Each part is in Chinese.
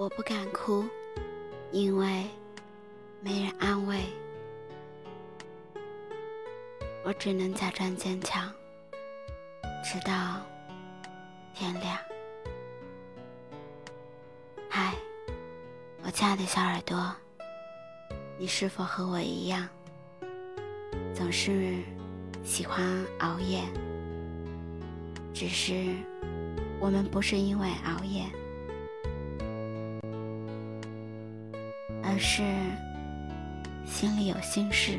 我不敢哭，因为没人安慰。我只能假装坚强，直到天亮。嗨，我亲爱的小耳朵，你是否和我一样，总是喜欢熬夜？只是我们不是因为熬夜，而是心里有心事。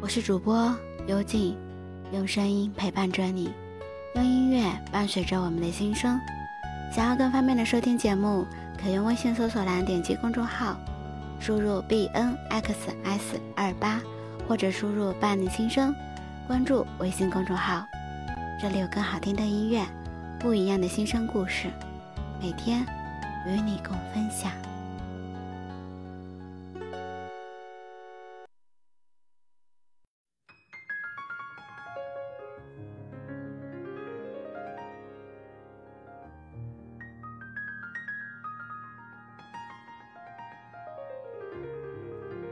我是主播幽静，用声音陪伴着你，用音乐伴随着我们的心声。想要更方便的收听节目，可用微信搜索栏点击公众号，输入 b n x s 二八，或者输入伴你心声，关注微信公众号。这里有更好听的音乐，不一样的心声故事，每天与你共分享。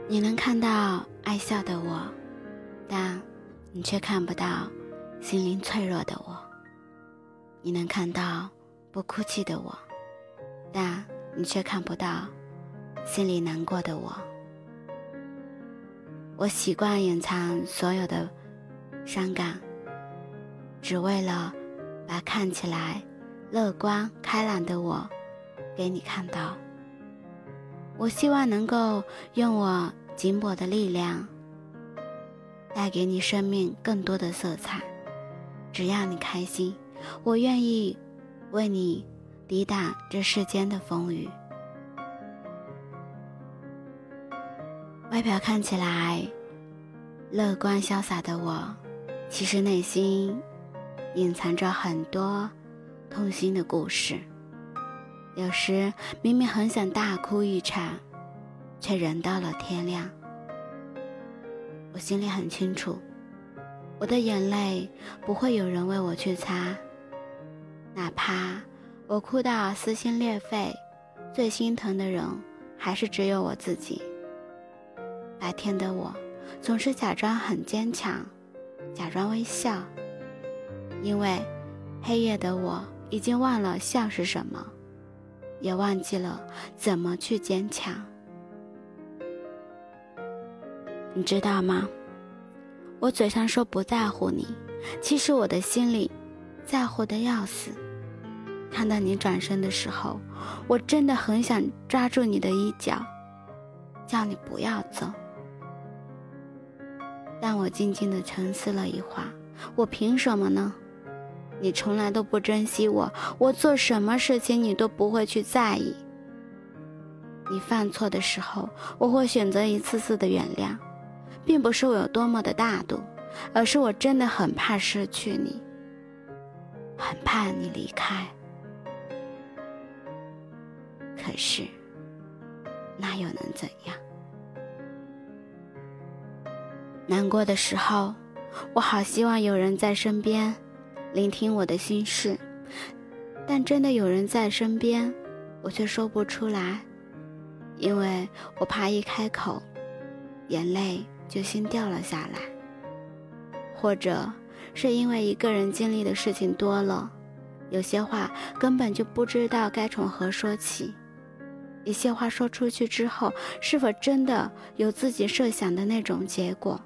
你能看到爱笑的我，但你却看不到心灵脆弱的我。你能看到不哭泣的我，但你却看不到心里难过的我。我习惯隐藏所有的伤感，只为了把看起来乐观开朗的我给你看到。我希望能够用我紧薄的力量，带给你生命更多的色彩。只要你开心，我愿意为你抵挡这世间的风雨。外表看起来乐观潇洒的我，其实内心隐藏着很多痛心的故事。有时明明很想大哭一场，却忍到了天亮。我心里很清楚，我的眼泪不会有人为我去擦，哪怕我哭到撕心裂肺，最心疼的人还是只有我自己。白天的我总是假装很坚强，假装微笑，因为黑夜的我已经忘了笑是什么。也忘记了怎么去坚强，你知道吗？我嘴上说不在乎你，其实我的心里在乎的要死。看到你转身的时候，我真的很想抓住你的衣角，叫你不要走。但我静静的沉思了一会儿，我凭什么呢？你从来都不珍惜我，我做什么事情你都不会去在意。你犯错的时候，我会选择一次次的原谅，并不是我有多么的大度，而是我真的很怕失去你，很怕你离开。可是，那又能怎样？难过的时候，我好希望有人在身边。聆听我的心事，但真的有人在身边，我却说不出来，因为我怕一开口，眼泪就先掉了下来。或者是因为一个人经历的事情多了，有些话根本就不知道该从何说起，一些话说出去之后，是否真的有自己设想的那种结果？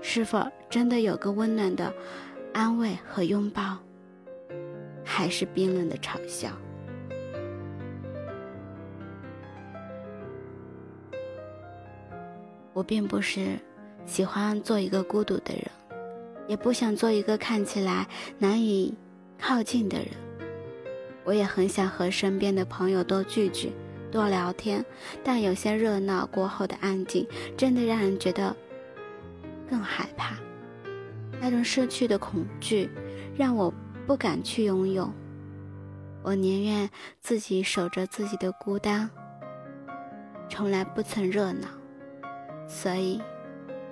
是否真的有个温暖的？安慰和拥抱，还是冰冷的嘲笑。我并不是喜欢做一个孤独的人，也不想做一个看起来难以靠近的人。我也很想和身边的朋友多聚聚、多聊天，但有些热闹过后的安静，真的让人觉得更害怕。那种失去的恐惧，让我不敢去拥有。我宁愿自己守着自己的孤单，从来不曾热闹，所以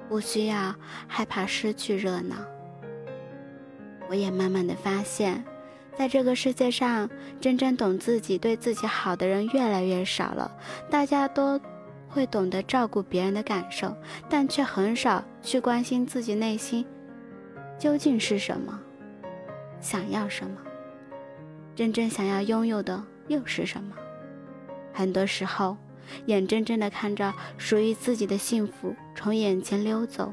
不需要害怕失去热闹。我也慢慢的发现，在这个世界上，真正懂自己、对自己好的人越来越少了。大家都会懂得照顾别人的感受，但却很少去关心自己内心究竟是什么，想要什么，真正想要拥有的又是什么。很多时候，眼睁睁地看着属于自己的幸福从眼前溜走，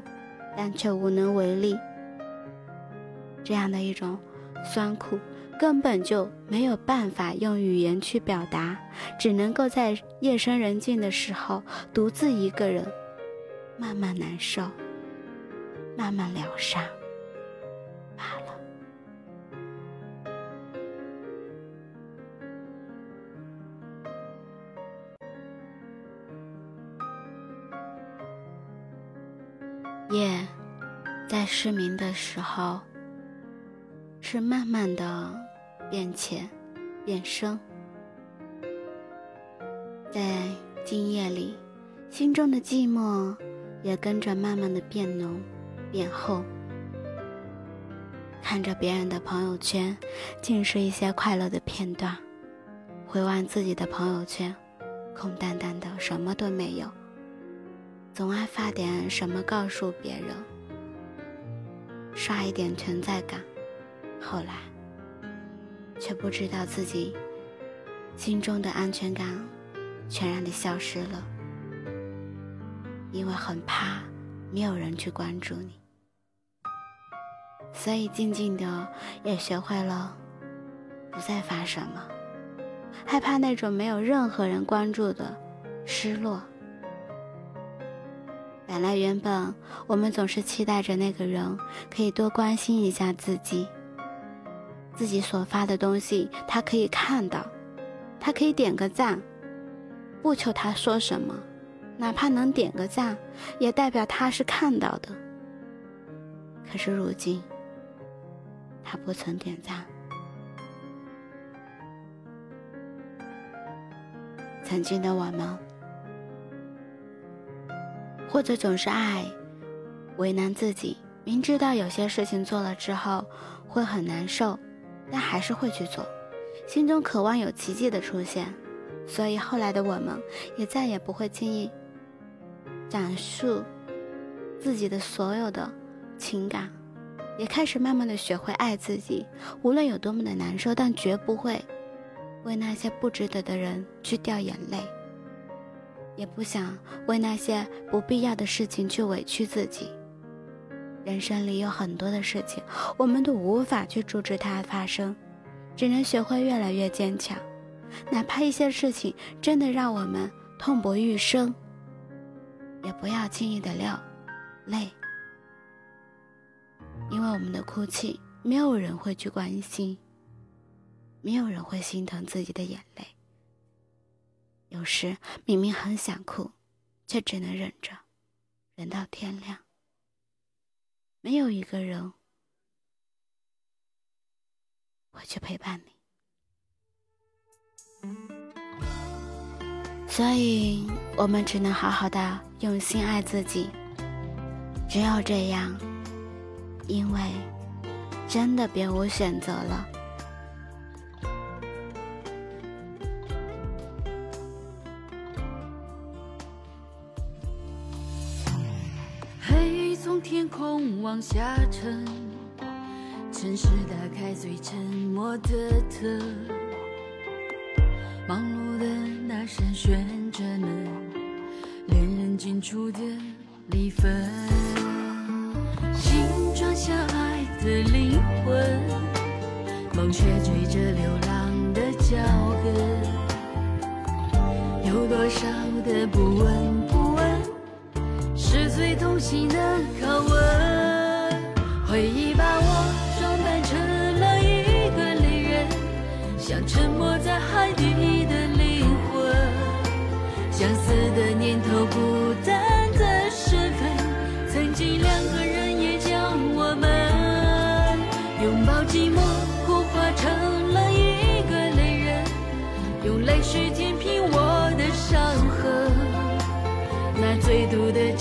但却无能为力。这样的一种酸苦。根本就没有办法用语言去表达，只能够在夜深人静的时候，独自一个人，慢慢难受，慢慢疗伤罢了。夜，在失明的时候。是慢慢的变浅、变深，在今夜里，心中的寂寞也跟着慢慢的变浓、变厚。看着别人的朋友圈，尽是一些快乐的片段；回望自己的朋友圈，空荡荡的，什么都没有。总爱发点什么告诉别人，刷一点存在感。后来，却不知道自己心中的安全感全然的消失了，因为很怕没有人去关注你，所以静静的也学会了不再发什么，害怕那种没有任何人关注的失落。本来原本我们总是期待着那个人可以多关心一下自己。自己所发的东西，他可以看到，他可以点个赞，不求他说什么，哪怕能点个赞，也代表他是看到的。可是如今，他不曾点赞。曾经的我们，或者总是爱为难自己，明知道有些事情做了之后会很难受。但还是会去做，心中渴望有奇迹的出现，所以后来的我们也再也不会轻易讲述自己的所有的情感，也开始慢慢的学会爱自己。无论有多么的难受，但绝不会为那些不值得的人去掉眼泪，也不想为那些不必要的事情去委屈自己。人生里有很多的事情，我们都无法去阻止它发生，只能学会越来越坚强。哪怕一些事情真的让我们痛不欲生，也不要轻易的流泪，因为我们的哭泣，没有人会去关心，没有人会心疼自己的眼泪。有时明明很想哭，却只能忍着，忍到天亮。没有一个人会去陪伴你，所以我们只能好好的用心爱自己。只有这样，因为真的别无选择了。天空往下沉，城市打开最沉默的灯，忙碌的那扇旋转门，恋人进出的离分，心装下爱的灵魂，梦却追着流浪的脚跟，有多少的不稳不稳。最痛心的拷问，回忆把我装扮成了一个泪人，像沉没在海底的灵魂，相思的念头，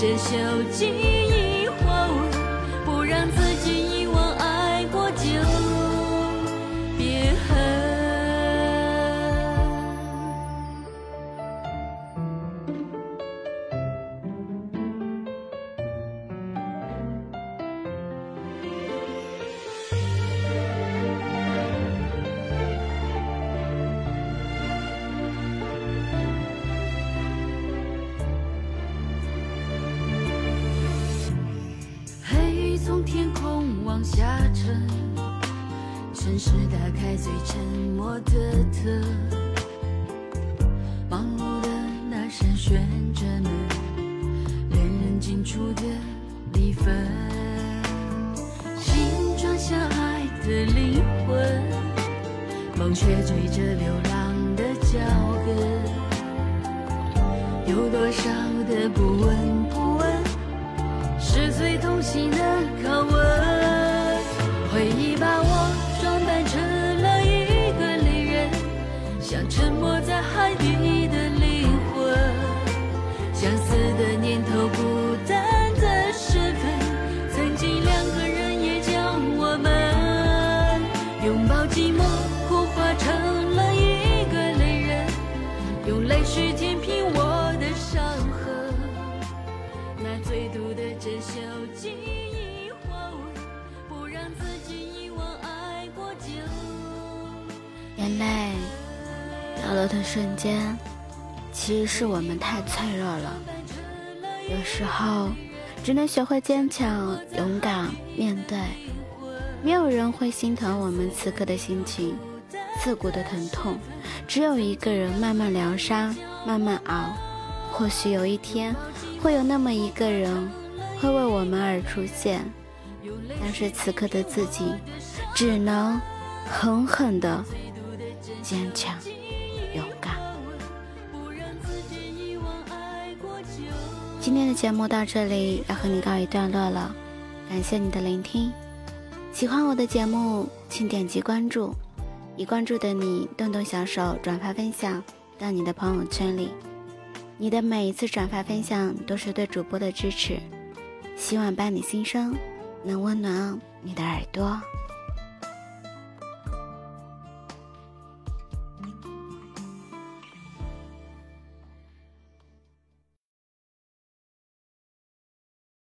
毒的是打开最沉默的特，忙碌的那扇旋着门，恋人进出的离分，心装下爱的灵魂，风却追着流浪的脚跟。有多少的不闻不问，是最痛心的拷问。回忆把我眼泪掉落的瞬间，其实是我们太脆弱了。有时候，只能学会坚强、勇敢面对。没有人会心疼我们此刻的心情，刺骨的疼痛，只有一个人慢慢疗伤，慢慢熬。或许有一天，会有那么一个人，会为我们而出现。但是此刻的自己，只能狠狠的。坚强，勇敢。今天的节目到这里要和你告一段落了，感谢你的聆听。喜欢我的节目，请点击关注。已关注的你，动动小手转发分享到你的朋友圈里。你的每一次转发分享都是对主播的支持。希望伴你心声，能温暖你的耳朵。